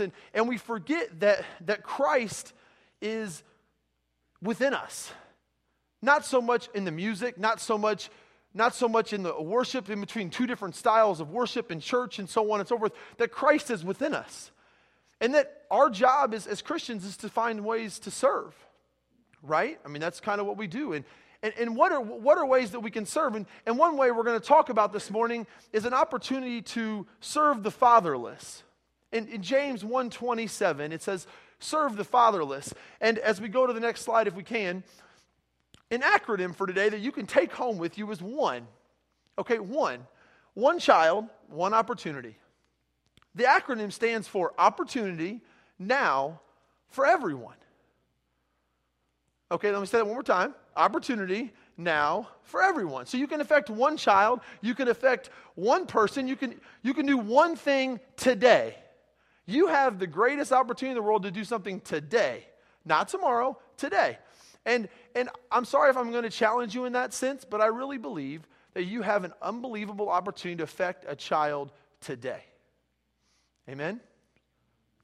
and, and we forget that, that Christ is within us. Not so much in the music, not so much, not so much in the worship, in between two different styles of worship and church and so on and so forth, that Christ is within us. And that our job is, as Christians is to find ways to serve, right? I mean, that's kind of what we do. And, and, and what, are, what are ways that we can serve? And, and one way we're going to talk about this morning is an opportunity to serve the fatherless. In, in James 1.27, it says, serve the fatherless. And as we go to the next slide, if we can, an acronym for today that you can take home with you is one. Okay, one. One child, one opportunity. The acronym stands for opportunity now for everyone. Okay, let me say that one more time. Opportunity now for everyone. So you can affect one child, you can affect one person, you can, you can do one thing today. You have the greatest opportunity in the world to do something today, not tomorrow, today. And, and I'm sorry if I'm going to challenge you in that sense, but I really believe that you have an unbelievable opportunity to affect a child today. Amen?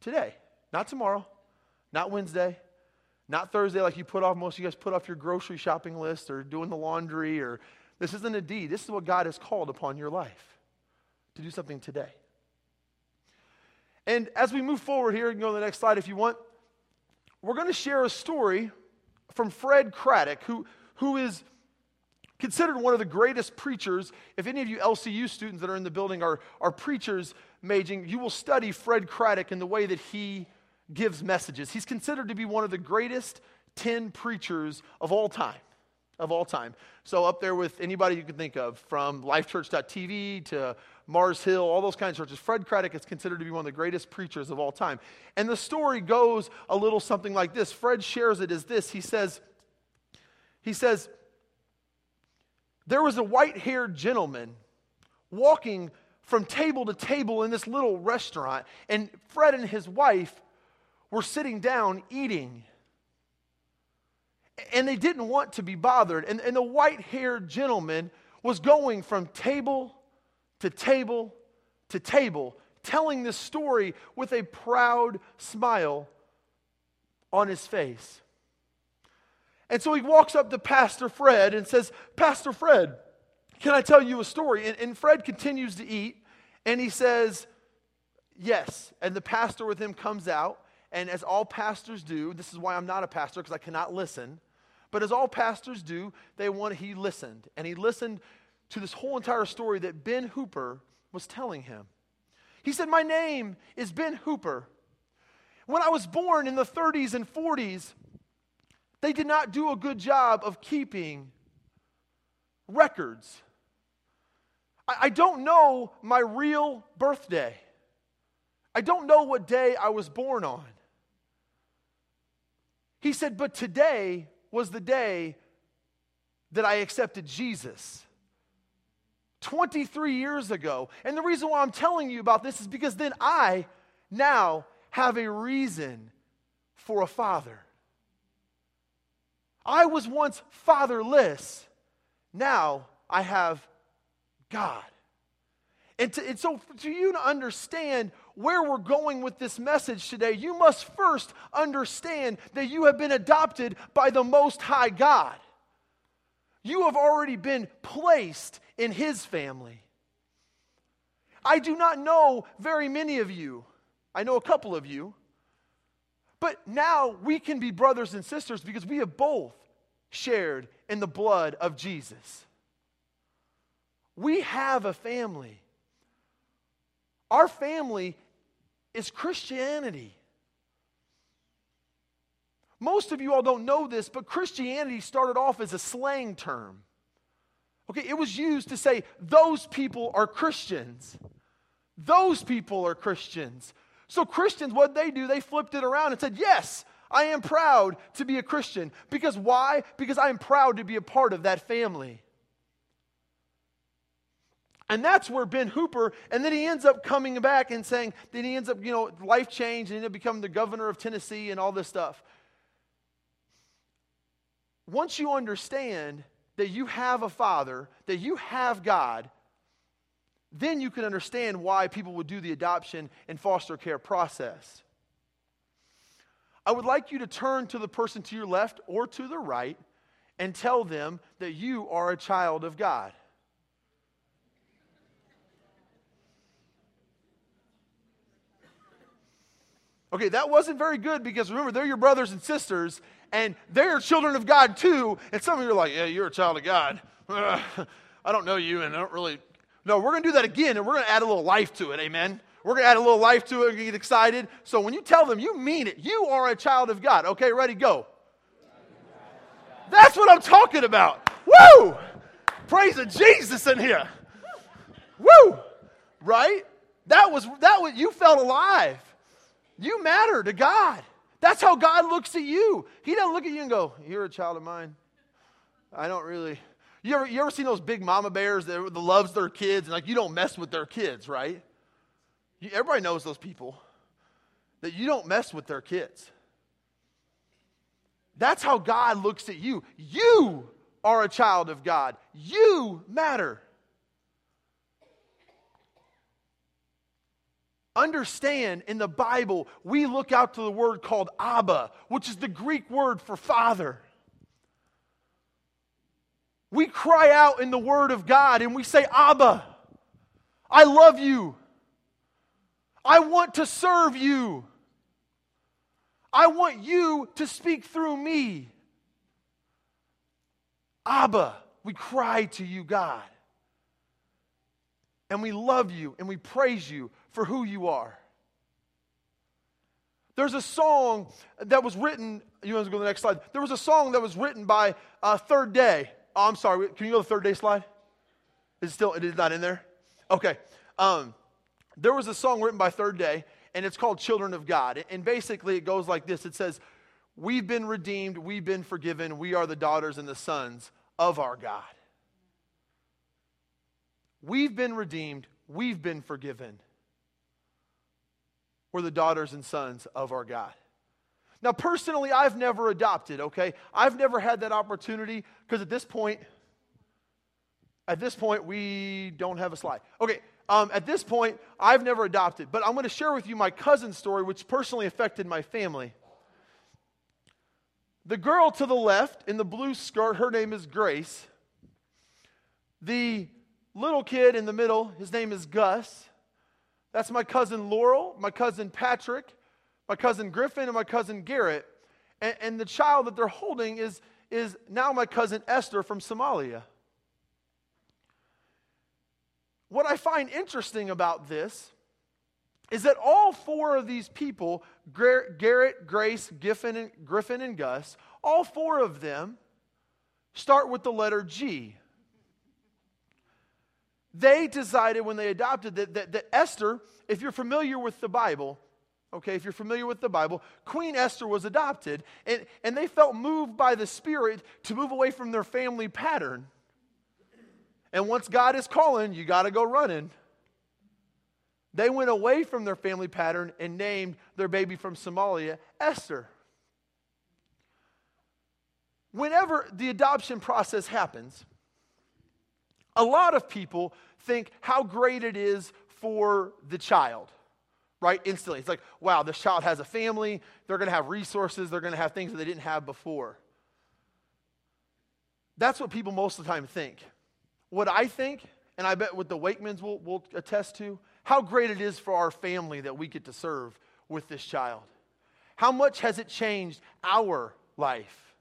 Today, not tomorrow, not Wednesday, not Thursday, like you put off, most of you guys put off your grocery shopping list or doing the laundry, or this isn't a deed. This is what God has called upon your life to do something today. And as we move forward here, you can go to the next slide if you want. We're going to share a story from Fred Craddock, who, who is considered one of the greatest preachers. If any of you LCU students that are in the building are, are preachers majing, you will study Fred Craddock in the way that he gives messages. He's considered to be one of the greatest 10 preachers of all time of all time. So, up there with anybody you can think of, from lifechurch.tv to Mars Hill, all those kinds of churches. Fred Craddock is considered to be one of the greatest preachers of all time. And the story goes a little something like this. Fred shares it as this. He says, he says, there was a white-haired gentleman walking from table to table in this little restaurant, and Fred and his wife were sitting down eating and they didn't want to be bothered. And, and the white haired gentleman was going from table to table to table, telling this story with a proud smile on his face. And so he walks up to Pastor Fred and says, Pastor Fred, can I tell you a story? And, and Fred continues to eat, and he says, Yes. And the pastor with him comes out, and as all pastors do, this is why I'm not a pastor, because I cannot listen. But as all pastors do, they want he listened. And he listened to this whole entire story that Ben Hooper was telling him. He said, My name is Ben Hooper. When I was born in the 30s and 40s, they did not do a good job of keeping records. I, I don't know my real birthday. I don't know what day I was born on. He said, But today was the day that I accepted Jesus. 23 years ago. And the reason why I'm telling you about this is because then I now have a reason for a father. I was once fatherless. Now I have God. And, to, and so, for you to understand where we're going with this message today, you must first understand that you have been adopted by the Most High God. You have already been placed in His family. I do not know very many of you, I know a couple of you, but now we can be brothers and sisters because we have both shared in the blood of Jesus. We have a family. Our family is Christianity. Most of you all don't know this, but Christianity started off as a slang term. Okay, it was used to say, those people are Christians. Those people are Christians. So, Christians, what they do, they flipped it around and said, yes, I am proud to be a Christian. Because why? Because I am proud to be a part of that family. And that's where Ben Hooper, and then he ends up coming back and saying, then he ends up, you know, life change and ended up becoming the governor of Tennessee and all this stuff. Once you understand that you have a father, that you have God, then you can understand why people would do the adoption and foster care process. I would like you to turn to the person to your left or to the right and tell them that you are a child of God. Okay, that wasn't very good because remember, they're your brothers and sisters, and they're children of God too. And some of you are like, yeah, you're a child of God. I don't know you, and I don't really. No, we're going to do that again, and we're going to add a little life to it. Amen. We're going to add a little life to it and get excited. So when you tell them, you mean it. You are a child of God. Okay, ready, go. That's what I'm talking about. Woo! Praise the Jesus in here. Woo! Right? That was that was you felt alive. You matter to God. That's how God looks at you. He doesn't look at you and go, You're a child of mine. I don't really. You ever, you ever seen those big mama bears that, loves their kids and like you don't mess with their kids, right? You, everybody knows those people that you don't mess with their kids. That's how God looks at you. You are a child of God. You matter. Understand in the Bible, we look out to the word called Abba, which is the Greek word for father. We cry out in the word of God and we say, Abba, I love you. I want to serve you. I want you to speak through me. Abba, we cry to you, God. And we love you and we praise you for who you are. There's a song that was written, you want to go to the next slide? There was a song that was written by uh, Third Day. Oh, I'm sorry, can you go to the Third Day slide? Is it still, it is not in there? Okay. Um, there was a song written by Third Day, and it's called Children of God. And basically, it goes like this it says, We've been redeemed, we've been forgiven, we are the daughters and the sons of our God. We've been redeemed, we've been forgiven. We're the daughters and sons of our God. Now, personally, I've never adopted, okay? I've never had that opportunity because at this point, at this point, we don't have a slide. Okay, um, at this point, I've never adopted, but I'm going to share with you my cousin's story, which personally affected my family. The girl to the left in the blue skirt, her name is Grace. The little kid in the middle, his name is Gus. That's my cousin Laurel, my cousin Patrick, my cousin Griffin, and my cousin Garrett. And, and the child that they're holding is, is now my cousin Esther from Somalia. What I find interesting about this is that all four of these people Garrett, Grace, Giffen, and, Griffin, and Gus all four of them start with the letter G. They decided when they adopted that, that, that Esther, if you're familiar with the Bible, okay, if you're familiar with the Bible, Queen Esther was adopted, and, and they felt moved by the Spirit to move away from their family pattern. And once God is calling, you got to go running. They went away from their family pattern and named their baby from Somalia Esther. Whenever the adoption process happens, a lot of people think how great it is for the child, right? Instantly. It's like, wow, this child has a family. They're going to have resources. They're going to have things that they didn't have before. That's what people most of the time think. What I think, and I bet what the Wakemans will, will attest to, how great it is for our family that we get to serve with this child. How much has it changed our life?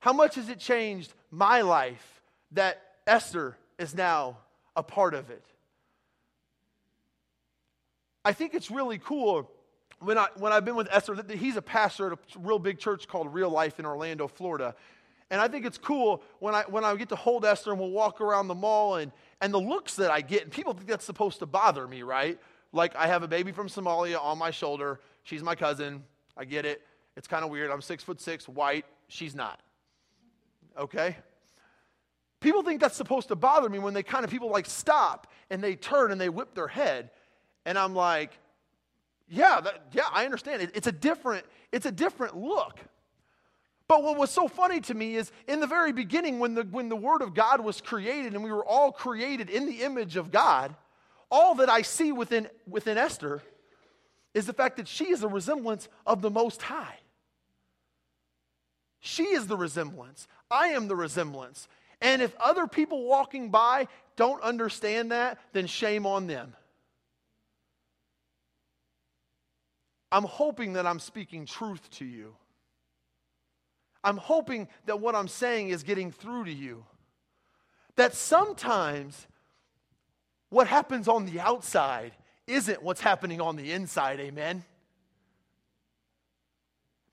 How much has it changed my life that Esther is now a part of it? I think it's really cool when, I, when I've been with Esther, he's a pastor at a real big church called Real Life in Orlando, Florida. And I think it's cool when I, when I get to hold Esther and we'll walk around the mall and, and the looks that I get. And people think that's supposed to bother me, right? Like I have a baby from Somalia on my shoulder. She's my cousin. I get it. It's kind of weird. I'm six foot six, white. She's not. Okay? People think that's supposed to bother me when they kind of people like stop and they turn and they whip their head. And I'm like, yeah, that, yeah, I understand. It, it's a different, it's a different look. But what was so funny to me is in the very beginning, when the, when the Word of God was created and we were all created in the image of God, all that I see within, within Esther is the fact that she is a resemblance of the Most High. She is the resemblance. I am the resemblance. And if other people walking by don't understand that, then shame on them. I'm hoping that I'm speaking truth to you. I'm hoping that what I'm saying is getting through to you. That sometimes what happens on the outside isn't what's happening on the inside, amen?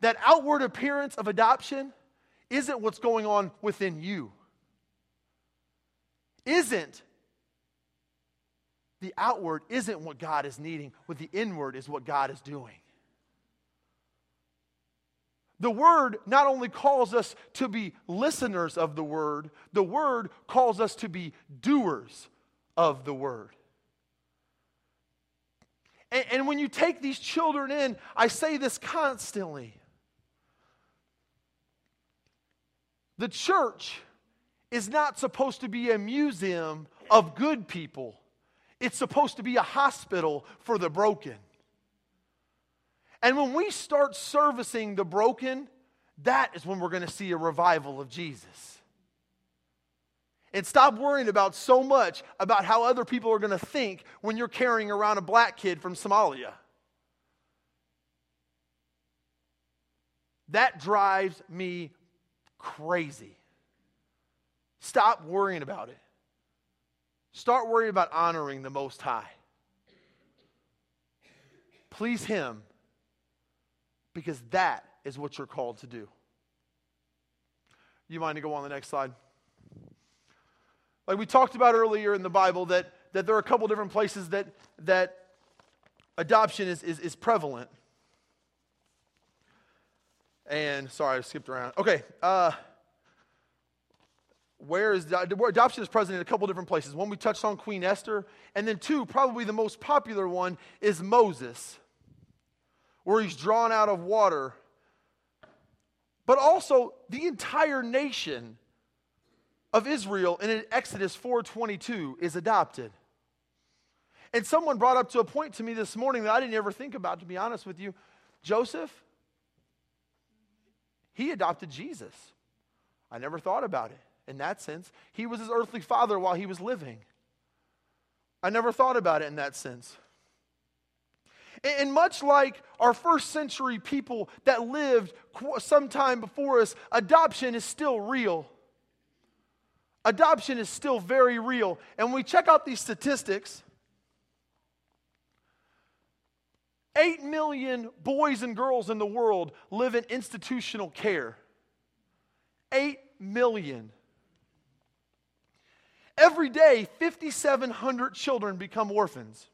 That outward appearance of adoption isn't what's going on within you. Isn't the outward isn't what God is needing, what the inward is what God is doing. The word not only calls us to be listeners of the word, the word calls us to be doers of the word. And, and, when you take these children in, I say this constantly. The church is not supposed to be a museum of good people, it's supposed to be a hospital for the broken. And when we start servicing the broken, that is when we're going to see a revival of Jesus. And stop worrying about so much about how other people are going to think when you're carrying around a black kid from Somalia. That drives me crazy. Stop worrying about it. Start worrying about honoring the Most High. Please Him because that is what you're called to do. You mind to go on the next slide? Like we talked about earlier in the Bible, that, that there are a couple different places that, that adoption is, is, is prevalent. And sorry, I skipped around. Okay. Uh, where is adoption is present in a couple different places. One we touched on Queen Esther, and then two, probably the most popular one is Moses where he's drawn out of water, but also the entire nation of Israel in Exodus 4:22 is adopted. And someone brought up to a point to me this morning that I didn't ever think about, to be honest with you. Joseph, he adopted Jesus. I never thought about it in that sense. He was his earthly father while he was living. I never thought about it in that sense. And much like our first century people that lived sometime before us, adoption is still real. Adoption is still very real. And when we check out these statistics, 8 million boys and girls in the world live in institutional care. 8 million. Every day, 5,700 children become orphans.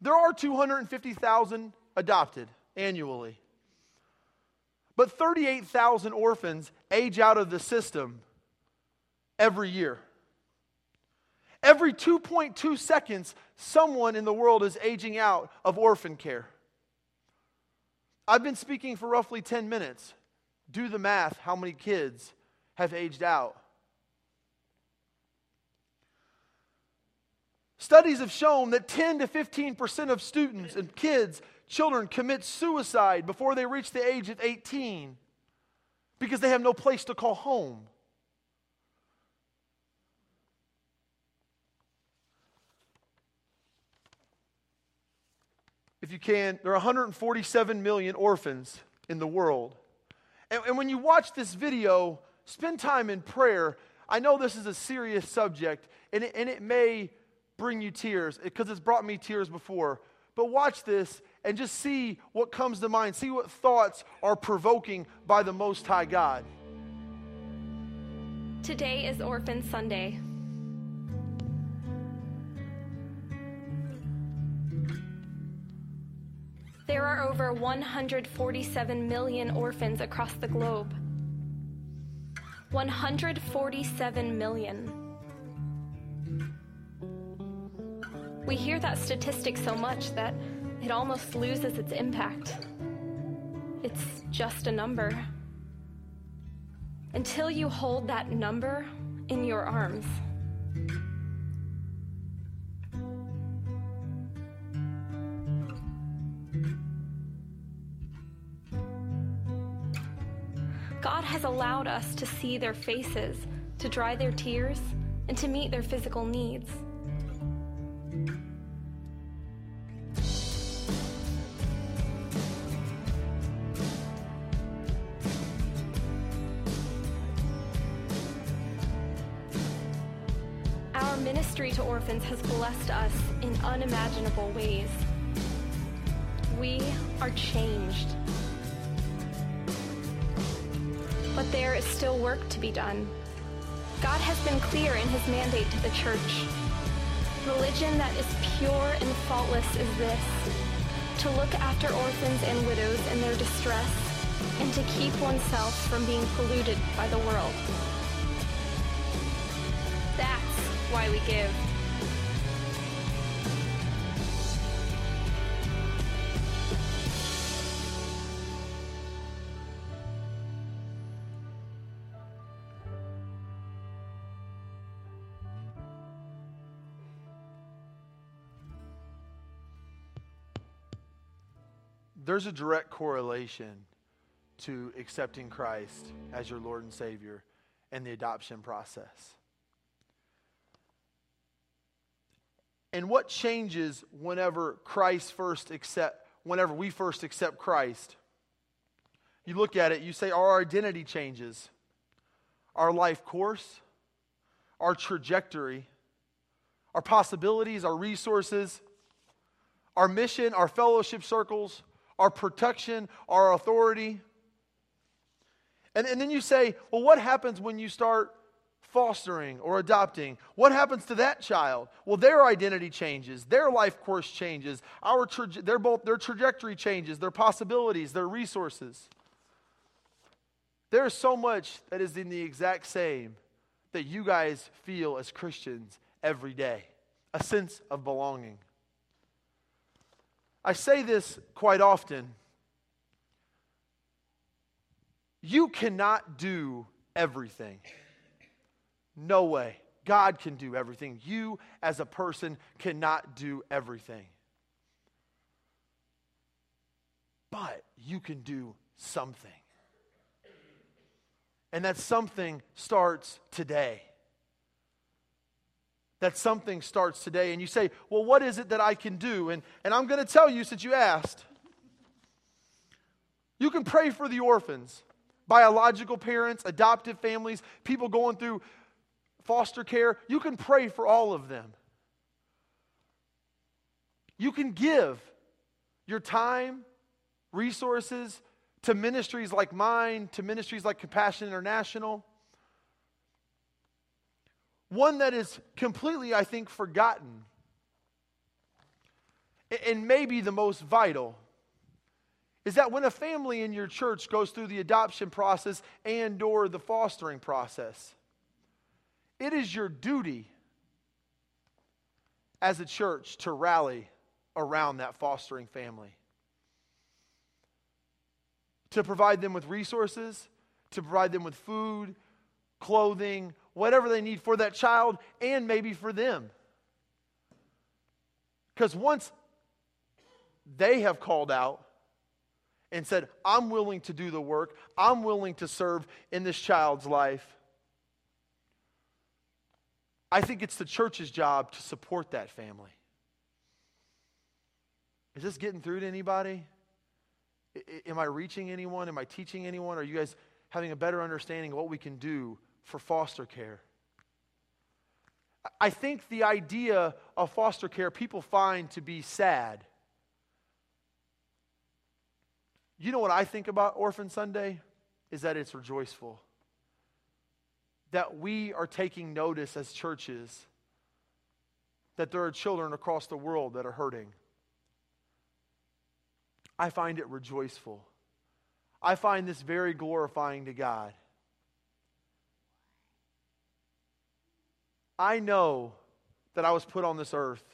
There are 250,000 adopted annually. But 38,000 orphans age out of the system every year. Every 2.2 seconds, someone in the world is aging out of orphan care. I've been speaking for roughly 10 minutes. Do the math how many kids have aged out Studies have shown that 10 to 15% of students and kids, children, commit suicide before they reach the age of 18 because they have no place to call home. If you can, there are 147 million orphans in the world. And, and when you watch this video, spend time in prayer. I know this is a serious subject, and it, and it may bring you tears because it's brought me tears before. But watch this and just see what comes to mind. See what thoughts are provoking by the Most High God. Today is Orphan Sunday. There are over 147 million orphans across the globe. 147 million. We hear that statistic so much that it almost loses its impact. It's just a number. until you hold that number in your arms. God has allowed us to see their faces, to dry their tears, and to meet their physical needs. Orphans has blessed us in unimaginable ways. We are changed. But there is still work to be done. God has been clear in his mandate to the church. Religion that is pure and faultless is this to look after orphans and widows in their distress and to keep oneself from being polluted by the world. That's why we give. There's a direct correlation to accepting Christ as your Lord and Savior and the adoption process. And what changes whenever Christ first accept whenever we first accept Christ? You look at it, you say our identity changes. Our life course, our trajectory, our possibilities, our resources, our mission, our fellowship circles, our protection, our authority. And, and then you say, well, what happens when you start fostering or adopting? What happens to that child? Well, their identity changes, their life course changes, our traje- their both their trajectory changes, their possibilities, their resources. There's so much that is in the exact same that you guys feel as Christians every day a sense of belonging. I say this quite often. You cannot do everything. No way. God can do everything. You, as a person, cannot do everything. But you can do something. And that something starts today. That something starts today. And you say, well, what is it that I can do? And, and I'm going to tell you, since you asked, you can pray for the orphans, biological parents, adoptive families, people going through foster care. You can pray for all of them. You can give your time, resources, to ministries like mine, to ministries like Compassion International. One that is completely, I think, forgotten and maybe the most vital is that when a family in your church goes through the adoption process and or the fostering process it is your duty as a church to rally around that fostering family. To provide them with resources, to provide them with food, clothing, whatever they need for that child, and maybe for them. Because once they have called out and said, I'm willing to do the work, I'm willing to serve in this child's life, I think it's the church's job to support that family. Is this getting through to anybody? Am I reaching anyone? Am I teaching anyone? Are you guys having a better understanding of what we can do for foster care? I think the idea of foster care people find to be sad. You know what I think about Orphan Sunday? Is that it's rejoiceful. That we are taking notice as churches that there are children across the world that are hurting. I find it rejoiceful. I find this very glorifying to God. I know that I was put on this earth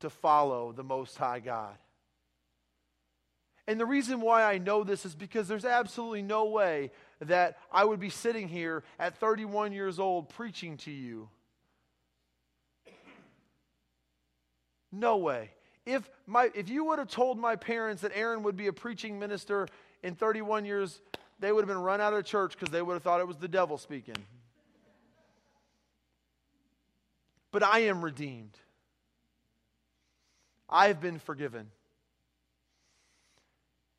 to follow the Most High God. And the reason why I know this is because there's absolutely no way that I would be sitting here at 31 years old preaching to you. No way. If, my, if you would have told my parents that Aaron would be a preaching minister in 31 years, they would have been run out of church because they would have thought it was the devil speaking. But I am redeemed. I've been forgiven.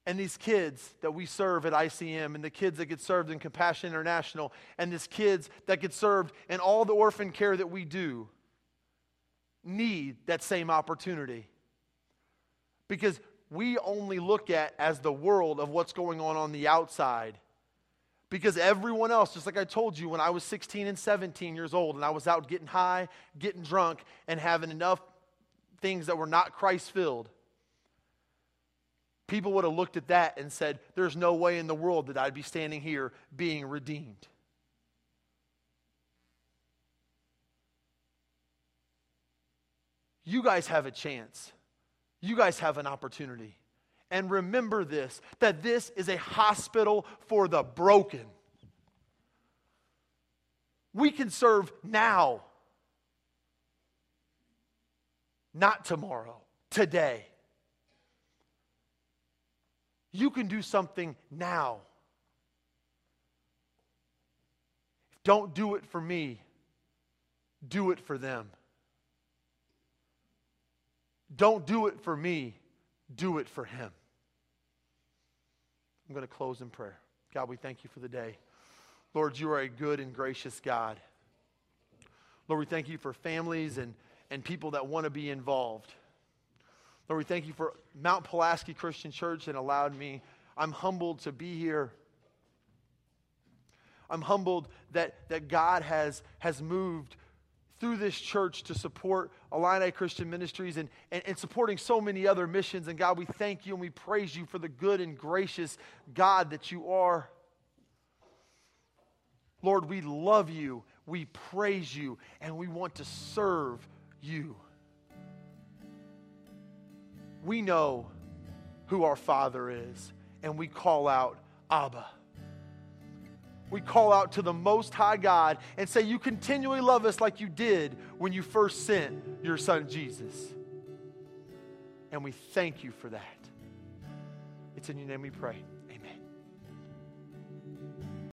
And these kids that we serve at ICM, and the kids that get served in Compassion International, and these kids that get served in all the orphan care that we do, need that same opportunity. Because we only look at as the world of what's going on on the outside. Because everyone else, just like I told you when I was 16 and 17 years old, and I was out getting high, getting drunk, and having enough things that were not Christ filled People would have looked at that and said, There's no way in the world that I'd be standing here being redeemed. You guys have a chance. You guys have an opportunity. And remember this that this is a hospital for the broken. We can serve now, not tomorrow, today. You can do something now. Don't do it for me, do it for them. Don't do it for me, do it for him. I'm going to close in prayer. God, we thank you for the day. Lord, you are a good and gracious God. Lord, we thank you for families and, and people that want to be involved. Lord, we thank you for Mount Pulaski Christian Church and allowed me. I'm humbled to be here. I'm humbled that, that God has, has moved through this church to support Illini Christian Ministries and, and, and, supporting so many other missions. And God, we thank you and we praise you for the good and gracious God that you are. Lord, we love you, we praise you, and we want to serve you we know who our Father is, and we call out, Abba. We call out to the Most High God and say, You continually love us like you did when you first sent your Son Jesus. And we thank you for that. It's in your name we pray.